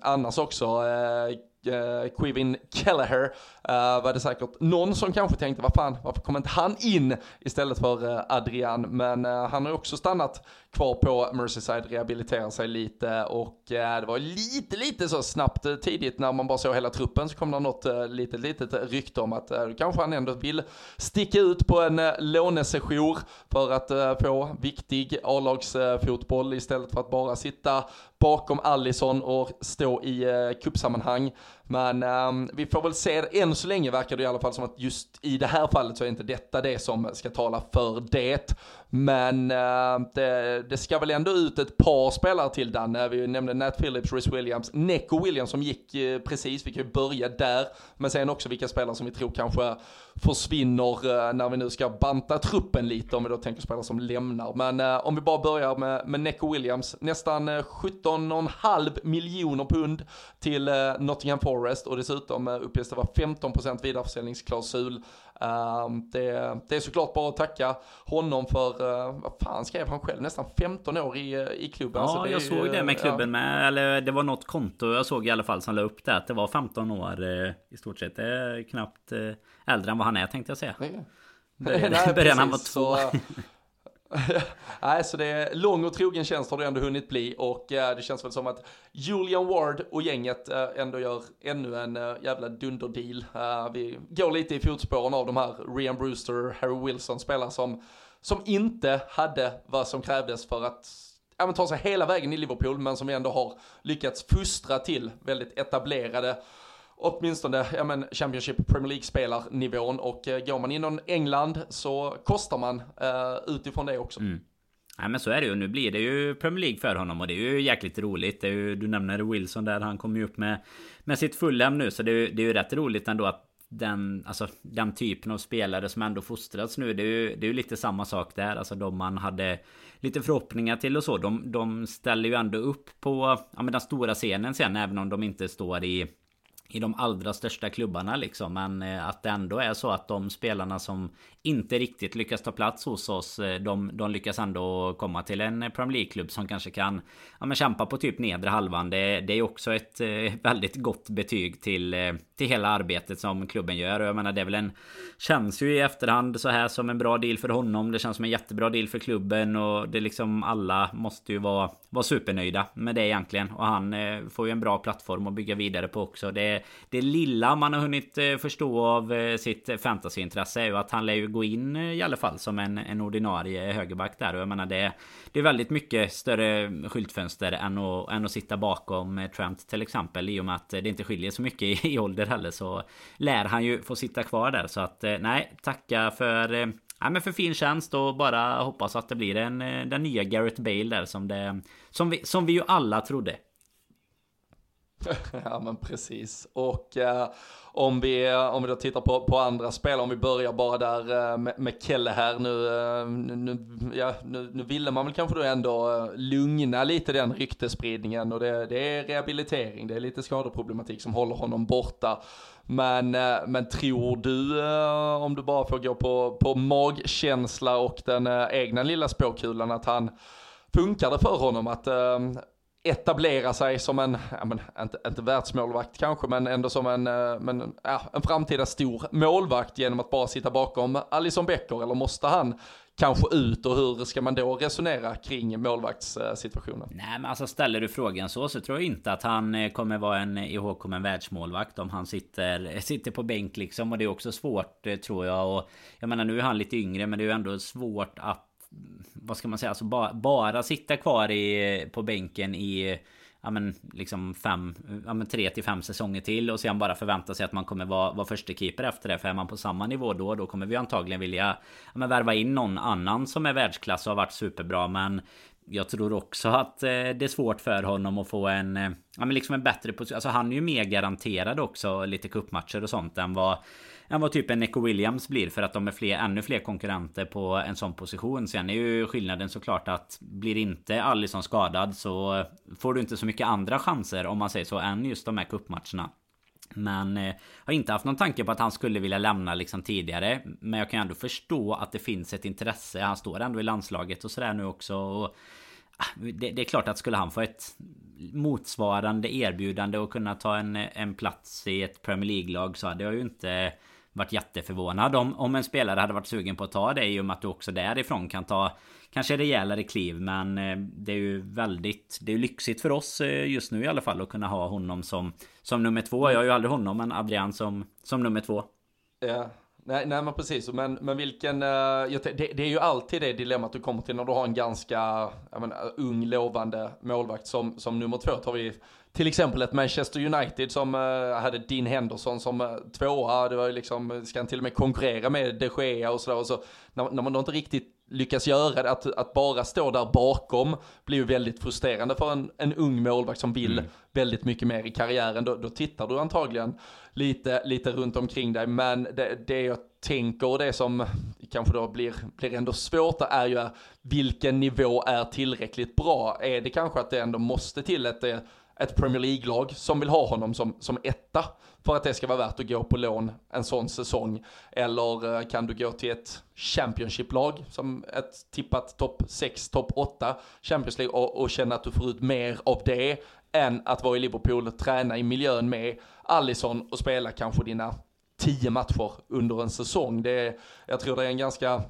annars också eh, Quivin Kelleher Eh, var det säkert någon som kanske tänkte, vad fan, varför kommer inte han in istället för uh, Adrian? Men uh, han har också stannat kvar på Merseyside, rehabiliterar sig lite och det var lite, lite så snabbt tidigt när man bara såg hela truppen så kom det något litet, litet rykte om att kanske han ändå vill sticka ut på en lånesession för att få viktig A-lagsfotboll istället för att bara sitta bakom Allison och stå i kuppsammanhang. Men um, vi får väl se, än så länge verkar det i alla fall som att just i det här fallet så är inte detta det som ska tala för det. Men uh, det, det, ska väl ändå ut ett par spelare till Danne. Vi nämnde Nat Phillips, Rhys Williams, Neco Williams som gick uh, precis, vi kan ju börja där. Men sen också vilka spelare som vi tror kanske försvinner uh, när vi nu ska banta truppen lite, om vi då tänker spelare som lämnar. Men om vi bara börjar med, med Neco Williams, nästan 17,5 miljoner pund till Nottingham Forest och dessutom uppges det vara 15% vidareförsäljningsklausul. Ehm, det, det, är såklart bara att tacka honom för, uh, vad fan skrev han själv, nästan 15 år i, i klubben. Ja, alltså jag såg det med klubben ja. med, eller det var något konto jag såg i alla fall som la upp det, att det var 15 år uh, i stort sett. Det är knappt uh, äldre än vad han är tänkte jag säga. Nej. Början han var två. Så, Nej, så det är lång och trogen tjänst har det ändå hunnit bli och eh, det känns väl som att Julian Ward och gänget eh, ändå gör ännu en eh, jävla dunderdeal. Vi går lite i fotspåren av de här Rian Brewster, Harry Wilson spelare som, som inte hade vad som krävdes för att ja, ta sig hela vägen i Liverpool men som vi ändå har lyckats fustra till väldigt etablerade åtminstone ja, men Championship Premier League-spelarnivån och eh, går man inom England så kostar man eh, utifrån det också. Mm. Nej men så är det ju. Nu blir det ju Premier League för honom och det är ju jäkligt roligt. Det är ju, du nämner Wilson där. Han kommer ju upp med, med sitt Fulham nu. Så det är, det är ju rätt roligt ändå att den, alltså, den typen av spelare som ändå fostrats nu. Det är ju, det är ju lite samma sak där. Alltså de man hade lite förhoppningar till och så. De, de ställer ju ändå upp på ja, men den stora scenen sen. Även om de inte står i i de allra största klubbarna liksom. Men eh, att det ändå är så att de spelarna som inte riktigt lyckas ta plats hos oss. Eh, de, de lyckas ändå komma till en Premier League-klubb som kanske kan ja, men kämpa på typ nedre halvan. Det, det är också ett eh, väldigt gott betyg till, till hela arbetet som klubben gör. Och jag menar det är väl en... Känns ju i efterhand så här som en bra deal för honom. Det känns som en jättebra deal för klubben. Och det liksom alla måste ju vara, vara supernöjda med det egentligen. Och han eh, får ju en bra plattform att bygga vidare på också. Det, det lilla man har hunnit eh, förstå av eh, sitt fantasyintresse är ju att han lär ju gå in i alla fall som en, en ordinarie högerback där. Och jag menar det, det är väldigt mycket större skyltfönster än att, än att sitta bakom Trent till exempel. I och med att det inte skiljer så mycket i, i ålder heller så lär han ju få sitta kvar där. Så att eh, nej, tacka för eh, Ja, men för fin tjänst och bara hoppas att det blir en, eh, den nya Garrett Bale där som det Som vi, som vi ju alla trodde Ja men precis. Och eh, om, vi, om vi då tittar på, på andra spel, om vi börjar bara där eh, med, med Kelle här nu, eh, nu, ja, nu, nu ville man väl kanske då ändå eh, lugna lite den ryktespridningen och det, det är rehabilitering, det är lite skadeproblematik som håller honom borta. Men, eh, men tror du, eh, om du bara får gå på, på magkänsla och den eh, egna lilla spåkulan, att han funkar det för honom att eh, etablera sig som en, ja, men, inte, inte världsmålvakt kanske, men ändå som en, eh, men, ja, en framtida stor målvakt genom att bara sitta bakom Alison Becker, eller måste han kanske ut och hur ska man då resonera kring målvaktssituationen? Nej men alltså ställer du frågan så så tror jag inte att han eh, kommer vara en ihågkommen världsmålvakt om han sitter, sitter på bänk liksom och det är också svårt eh, tror jag och jag menar nu är han lite yngre men det är ju ändå svårt att vad ska man säga, alltså bara, bara sitta kvar i, på bänken i ja men liksom fem, ja men tre till fem säsonger till och sen bara förvänta sig att man kommer vara, vara första keeper efter det. För är man på samma nivå då, då kommer vi antagligen vilja ja men värva in någon annan som är världsklass och har varit superbra. Men jag tror också att eh, det är svårt för honom att få en, eh, ja men liksom en bättre position. Alltså han är ju mer garanterad också lite kuppmatcher och sånt än vad än vad typ en Neco Williams blir för att de är fler, ännu fler konkurrenter på en sån position. Sen är ju skillnaden såklart att blir inte Alisson skadad så får du inte så mycket andra chanser om man säger så än just de här kuppmatcherna. Men eh, har inte haft någon tanke på att han skulle vilja lämna liksom tidigare. Men jag kan ändå förstå att det finns ett intresse. Han står ändå i landslaget och sådär nu också. Och, ah, det, det, är klart att skulle han få ett motsvarande erbjudande och kunna ta en, en plats i ett Premier League-lag så hade jag ju inte varit jätteförvånad om, om en spelare hade varit sugen på att ta det i och med att du också därifrån kan ta Kanske rejälare kliv men eh, det är ju väldigt Det är lyxigt för oss eh, just nu i alla fall att kunna ha honom som Som nummer två. Jag har ju aldrig honom men Adrian som Som nummer två. Ja, Nej, nej men precis, men, men vilken, uh, det, det, är ju alltid det dilemmat du kommer till när du har en ganska menar, ung lovande målvakt som, som nummer två. Tar vi till exempel ett Manchester United som uh, hade Dean Henderson som uh, tvåa, det var ju liksom, ska han till och med konkurrera med de Gea och sådär. Och så, när, när man då inte riktigt lyckas göra det, att, att bara stå där bakom blir ju väldigt frustrerande för en, en ung målvakt som vill mm. väldigt mycket mer i karriären. Då, då tittar du antagligen lite, lite runt omkring dig, men det, det jag tänker och det som kanske då blir, blir ändå svårt är ju vilken nivå är tillräckligt bra? Är det kanske att det ändå måste till ett ett Premier League-lag som vill ha honom som, som etta för att det ska vara värt att gå på lån en sån säsong. Eller eh, kan du gå till ett Championship-lag som ett tippat topp 6, topp 8 Champions League och, och känna att du får ut mer av det än att vara i Liverpool, träna i miljön med Allison och spela kanske dina 10 matcher under en säsong. Det är, jag tror det är en ganska,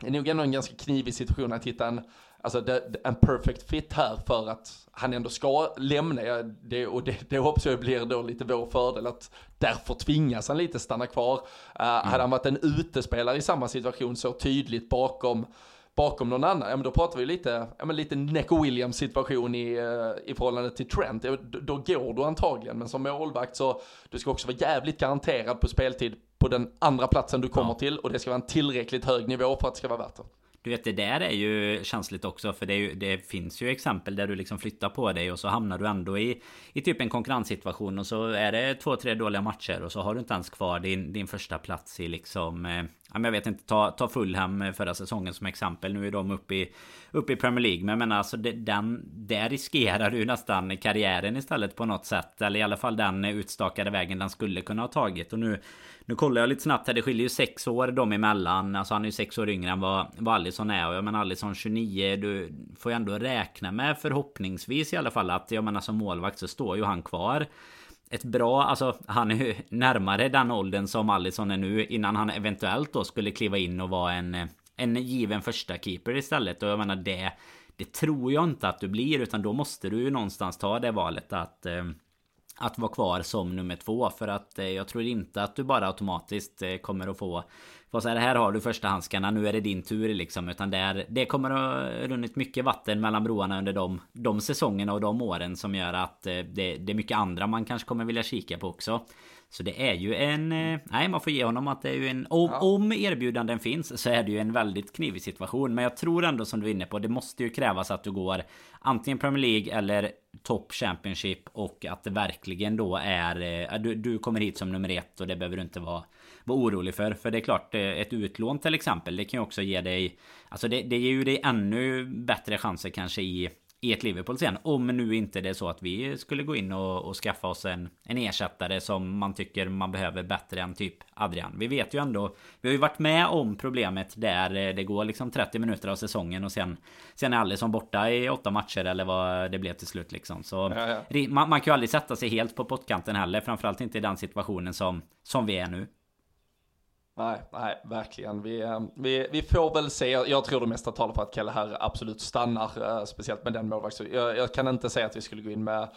det är nog ändå en ganska knivig situation att hitta en alltså det, en perfect fit här för att han ändå ska lämna. Det, och det, det hoppas jag blir då lite vår fördel att därför tvingas han lite stanna kvar. Uh, mm. Hade han varit en utespelare i samma situation så tydligt bakom bakom någon annan, ja men då pratar vi lite, ja men lite Neco Williams situation i, uh, i förhållande till Trent. Då, då går du antagligen, men som målvakt så, du ska också vara jävligt garanterad på speltid på den andra platsen du kommer ja. till och det ska vara en tillräckligt hög nivå för att det ska vara värt det. Du vet det där är ju känsligt också för det, ju, det, finns ju exempel där du liksom flyttar på dig och så hamnar du ändå i, i typ en konkurrenssituation och så är det två, tre dåliga matcher och så har du inte ens kvar din, din första plats i liksom eh, jag vet inte, ta, ta Fulham eh, förra säsongen som exempel. Nu är de uppe i, uppe i Premier League. Men jag menar alltså det, den, där riskerar du nästan karriären istället på något sätt. Eller i alla fall den utstakade vägen den skulle kunna ha tagit. Och nu, nu kollar jag lite snabbt här. Det skiljer ju sex år dem emellan. Alltså han är ju sex år yngre än vad, vad Alisson är. Och jag menar Alisson 29. Du får ju ändå räkna med förhoppningsvis i alla fall att jag menar som målvakt så står ju han kvar ett bra, alltså han är ju närmare den åldern som Allison är nu innan han eventuellt då skulle kliva in och vara en, en given första keeper istället. Och jag menar det, det tror jag inte att du blir utan då måste du ju någonstans ta det valet att eh, att vara kvar som nummer två för att eh, jag tror inte att du bara automatiskt eh, kommer att få få säga här har du första handskarna nu är det din tur liksom utan där det kommer att ha runnit mycket vatten mellan broarna under de, de säsongerna och de åren som gör att eh, det, det är mycket andra man kanske kommer vilja kika på också. Så det är ju en... Eh, nej, man får ge honom att det är ju en... Om, ja. om erbjudanden finns så är det ju en väldigt knivig situation. Men jag tror ändå som du är inne på, det måste ju krävas att du går antingen Premier League eller Top Championship och att det verkligen då är... Eh, du, du kommer hit som nummer ett och det behöver du inte vara, vara orolig för. För det är klart, eh, ett utlån till exempel, det kan ju också ge dig... Alltså det, det ger ju dig ännu bättre chanser kanske i i ett Liverpool sen. Om nu inte det är så att vi skulle gå in och, och, skaffa oss en, en ersättare som man tycker man behöver bättre än typ Adrian. Vi vet ju ändå, vi har ju varit med om problemet där eh, det går liksom 30 minuter av säsongen och sen Sen är Alisson borta i åtta matcher eller vad det blev till slut liksom. Så ja, ja. Man, man, kan ju aldrig sätta sig helt på pottkanten heller. Framförallt inte i den situationen som, som vi är nu. Nej, nej, verkligen. Vi, eh, vi, vi får väl se. Jag tror det mesta talar för att Kelle här absolut stannar, eh, speciellt med den målvakten. Jag, jag kan inte säga att vi skulle gå in med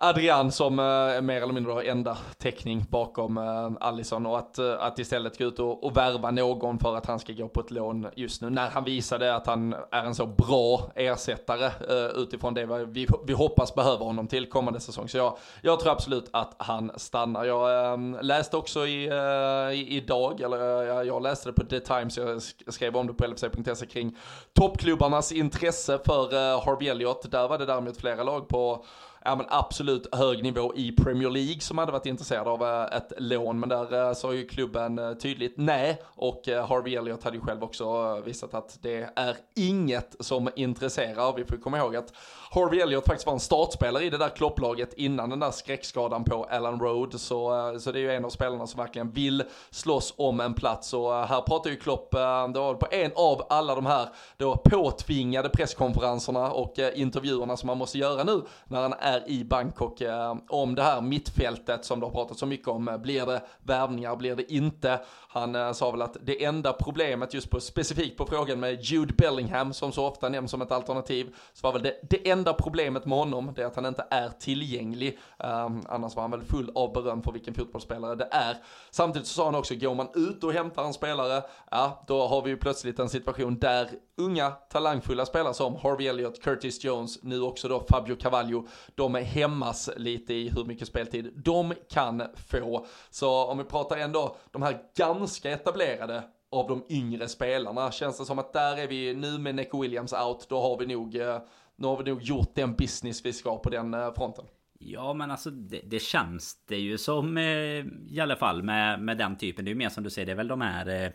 Adrian som eh, mer eller mindre har enda täckning bakom eh, Allison och att, eh, att istället gå ut och, och värva någon för att han ska gå på ett lån just nu när han visade att han är en så bra ersättare eh, utifrån det vi, vi hoppas behöver honom till kommande säsong. Så jag, jag tror absolut att han stannar. Jag eh, läste också i, eh, i, idag, eller eh, jag, jag läste det på The Times, jag skrev om det på LFC.se kring toppklubbarnas intresse för eh, Harvey Elliott. Där var det däremot flera lag på ja, men absolut hög nivå i Premier League som hade varit intresserad av eh, ett lån. Men där eh, sa ju klubben eh, tydligt nej och Harvey Elliott hade ju själv också visat att det är inget som intresserar. Vi får komma ihåg att Harvey Elliott faktiskt var en startspelare i det där klopplaget innan den där skräckskadan på Allen Road. Så, så det är ju en av spelarna som verkligen vill slåss om en plats. Och här pratar ju Klopp, det var på en av alla de här då påtvingade presskonferenserna och intervjuerna som man måste göra nu när han är i Bangkok eh, om det här mittfältet som det har pratat så mycket om. Blir det värvningar, blir det inte? Han eh, sa väl att det enda problemet just på specifikt på frågan med Jude Bellingham som så ofta nämns som ett alternativ så var väl det, det enda problemet med honom det är att han inte är tillgänglig. Um, annars var han väl full av beröm för vilken fotbollsspelare det är. Samtidigt så sa han också, går man ut och hämtar en spelare, ja då har vi ju plötsligt en situation där unga talangfulla spelare som Harvey Elliott, Curtis Jones, nu också då Fabio Cavallo, de är hämmas lite i hur mycket speltid de kan få. Så om vi pratar ändå de här ganska etablerade av de yngre spelarna. Känns det som att där är vi nu med Nick Williams out, då har vi nog eh, nu har vi nog gjort den business vi ska på den eh, fronten. Ja men alltså det, det känns det ju som eh, i alla fall med, med den typen. Det är ju mer som du säger, det är väl de här eh,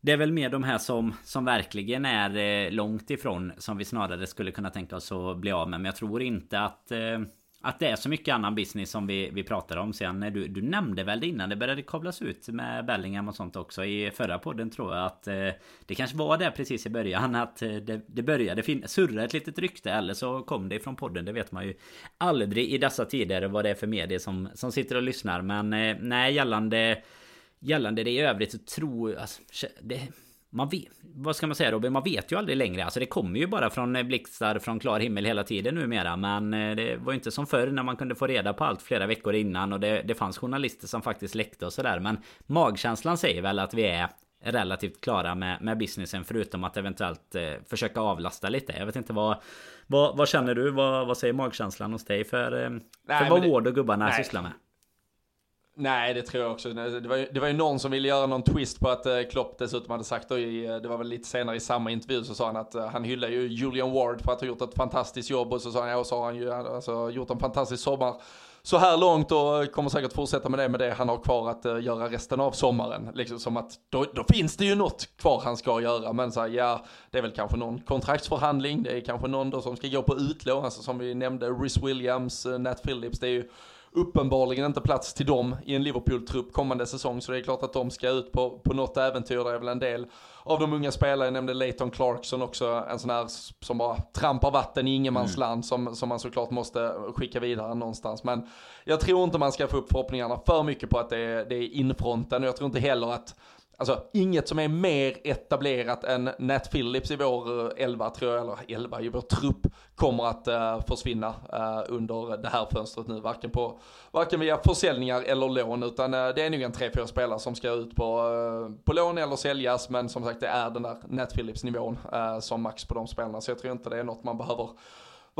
det är väl mer de här som, som verkligen är eh, långt ifrån som vi snarare skulle kunna tänka oss att bli av med. Men jag tror inte att eh, att det är så mycket annan business som vi, vi pratar om sen. Eh, du, du nämnde väl det innan det började kablas ut med Bellingham och sånt också i förra podden tror jag att eh, det kanske var det precis i början att eh, det, det började surra ett litet rykte eller så kom det ifrån podden. Det vet man ju aldrig i dessa tider vad det är för medier som, som sitter och lyssnar. Men eh, nej gällande Gällande det i övrigt så tror jag... Alltså, det, man vet, vad ska man säga Robin? Man vet ju aldrig längre. Alltså det kommer ju bara från eh, blixtar från klar himmel hela tiden numera. Men eh, det var ju inte som förr när man kunde få reda på allt flera veckor innan. Och det, det fanns journalister som faktiskt läckte och sådär. Men magkänslan säger väl att vi är relativt klara med, med businessen. Förutom att eventuellt eh, försöka avlasta lite. Jag vet inte vad... Vad, vad känner du? Vad, vad säger magkänslan hos dig för, eh, för vad Ward och gubbarna nej. sysslar med? Nej, det tror jag också. Det var, ju, det var ju någon som ville göra någon twist på att eh, Klopp dessutom hade sagt, i, eh, det var väl lite senare i samma intervju, så sa han att eh, han hyllar ju Julian Ward för att ha gjort ett fantastiskt jobb och så sa han, ja, och så har han ju alltså, gjort en fantastisk sommar så här långt och kommer säkert fortsätta med det med det han har kvar att uh, göra resten av sommaren. Liksom som att då, då, finns det ju något kvar han ska göra. Men så här, ja, det är väl kanske någon kontraktsförhandling. Det är kanske någon då som ska gå på utlån. Alltså som vi nämnde, Rhys Williams, uh, Nat Phillips. Det är ju uppenbarligen inte plats till dem i en Liverpool-trupp kommande säsong. Så det är klart att de ska ut på, på något äventyr. Det är väl en del av de unga spelare, jag nämnde Leighton Clarkson också, en sån här som bara trampar vatten i ingenmansland mm. som, som man såklart måste skicka vidare någonstans. Men jag tror inte man ska få upp förhoppningarna för mycket på att det är, det är infronten och jag tror inte heller att Alltså inget som är mer etablerat än Nat Phillips i vår 11 tror jag, eller 11 i vår trupp, kommer att uh, försvinna uh, under det här fönstret nu. Varken, på, varken via försäljningar eller lån, utan uh, det är nog en 3-4 spelare som ska ut på, på lån eller säljas. Men som sagt, det är den där Nat Phillips nivån som max på de spelarna. Så jag tror inte det är något man behöver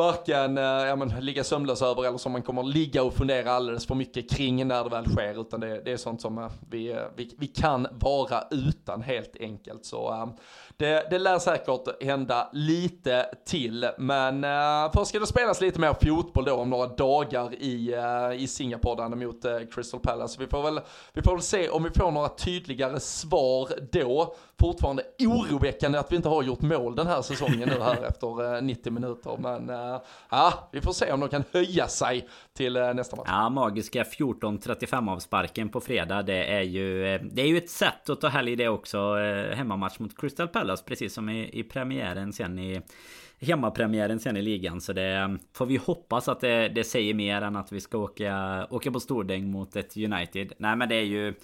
varken eh, ja, men, ligga sömnlös över eller som man kommer ligga och fundera alldeles för mycket kring när det väl sker. Utan det, det är sånt som eh, vi, eh, vi, vi kan vara utan helt enkelt. Så eh, det, det lär säkert hända lite till. Men uh, först ska det spelas lite mer fotboll då om några dagar i, uh, i Singapore mot uh, Crystal Palace. Vi får, väl, vi får väl se om vi får några tydligare svar då. Fortfarande oroväckande att vi inte har gjort mål den här säsongen nu här efter 90 minuter. Men ja, vi får se om de kan höja sig till nästa match. Ja, magiska 14.35 avsparken på fredag. Det är ju, det är ju ett sätt att ta helg det också. Hemmamatch mot Crystal Palace spelas precis som i, i premiären sen i hemmapremiären sen i ligan. Så det får vi hoppas att det, det säger mer än att vi ska åka, åka på stordäng mot ett United. Nej men det är ju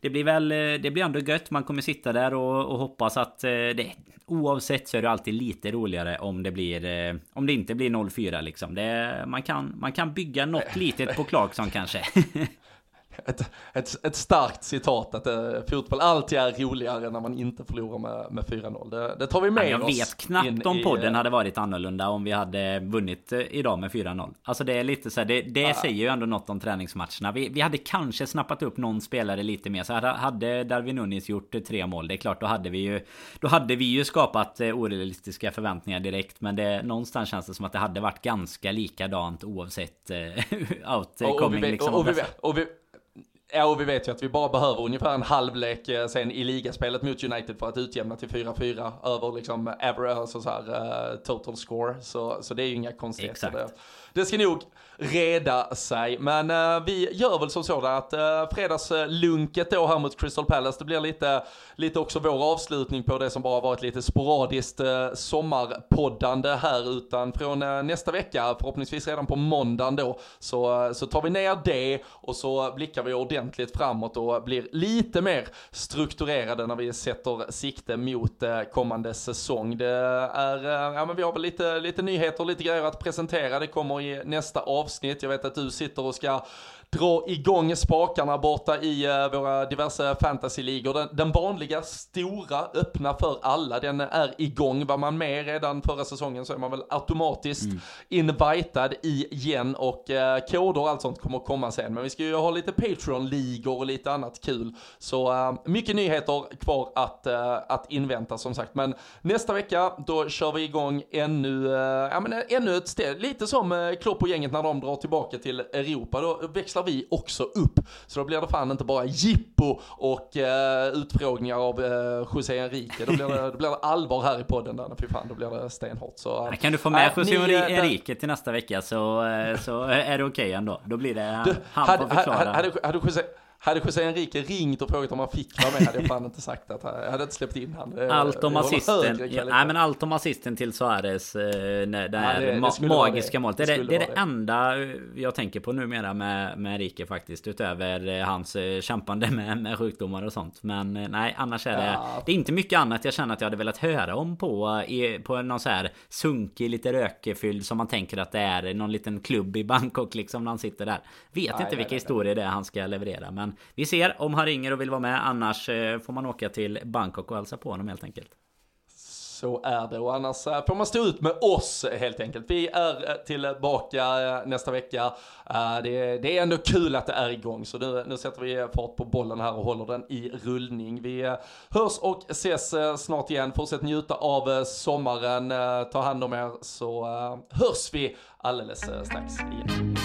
det blir väl, det blir ändå gött. Man kommer sitta där och, och hoppas att eh, det, oavsett så är det alltid lite roligare om det blir, eh, om det inte blir 0-4 liksom. Det, man, kan, man kan bygga något litet på Clarkson kanske. ett, ett, ett starkt citat att uh, fotboll alltid är roligare när man inte förlorar med, med 4-0. Det, det, tar vi med jag oss. Jag vet knappt om podden i, hade varit annorlunda om vi hade vunnit uh, idag med 4-0. Alltså det är lite så här, det, det säger ju ändå något om träningsmatcherna. Vi, vi hade kanske snappat upp någon spelare lite mer. Så hade, hade Darwin Nunes gjort tre mål, det är klart då hade vi ju Då hade vi ju skapat orealistiska förväntningar direkt. Men det, någonstans känns det som att det hade varit ganska likadant oavsett uh, outcoming. Och, och, vi, liksom, och, och, vi, och, vi, Ja, och vi vet ju att vi bara behöver ungefär en halvlek eh, sen i ligaspelet mot United för att utjämna till 4-4 över liksom average, alltså så här, uh, total score. Så, så det är ju inga konstigheter. Det, ska nog reda sig. Men uh, vi gör väl som så att uh, fredagslunket då här mot Crystal Palace, det blir lite, lite också vår avslutning på det som bara varit lite sporadiskt uh, sommarpoddande här. Utan från uh, nästa vecka, förhoppningsvis redan på måndagen då, så, så tar vi ner det och så blickar vi ordentligt framåt och blir lite mer strukturerade när vi sätter sikte mot kommande säsong. Det är, ja men vi har väl lite, lite nyheter, lite grejer att presentera. Det kommer i nästa avsnitt. Jag vet att du sitter och ska dra igång spakarna borta i uh, våra diverse fantasyligor. Den, den vanliga, stora, öppna för alla, den är igång. Var man med redan förra säsongen så är man väl automatiskt mm. invitad igen och uh, koder och allt sånt kommer komma sen. Men vi ska ju ha lite Patreon-ligor och lite annat kul. Så uh, mycket nyheter kvar att, uh, att invänta som sagt. Men nästa vecka då kör vi igång ännu, ja, men, ännu ett steg. Lite som Klopp och gänget när de drar tillbaka till Europa. Då växlar växlar vi också upp. Så då blir det fan inte bara jippo och uh, utfrågningar av uh, José Enrique. Då blir, det, då blir det allvar här i podden. Där, fy fan, då blir det stenhårt. Så, uh, kan du få med äh, José ni, Enrique till nästa vecka så, så är det okej okay ändå. Då blir det du, han får förklara. Hade, hade, hade José, hade José Enrique ringt och frågat om han fick vara med hade jag fan inte sagt att jag hade inte släppt in han. Allt om assisten. Ja, nej men allt om assisten till Suarez. Eh, det, det här ja, det, ma magiska det. målet. Det, det, det är det, enda jag tänker på numera med, med Enrique faktiskt. Utöver eh, hans eh, kämpande med, med sjukdomar och sånt. Men nej annars är det. Ja. Det är inte mycket annat jag känner att jag hade velat höra om på. På någon så här sunkig, lite rökefylld som man tänker att det är. Någon liten klubb i Bangkok liksom när han sitter där. Vet nej, inte vilka historier det är han ska leverera. Men vi ser om han ringer och vill vara med. Annars eh, får man åka till Bangkok och hälsa på honom helt enkelt. Så är det och annars eh, får man stå ut med oss helt enkelt. Vi är eh, tillbaka nästa vecka. Det, det är ändå kul att det är igång så nu, nu sätter vi fart på bollen här och håller den i rullning. Vi hörs och ses snart igen. Fortsätt njuta av sommaren. Ta hand om er så hörs vi alldeles strax igen.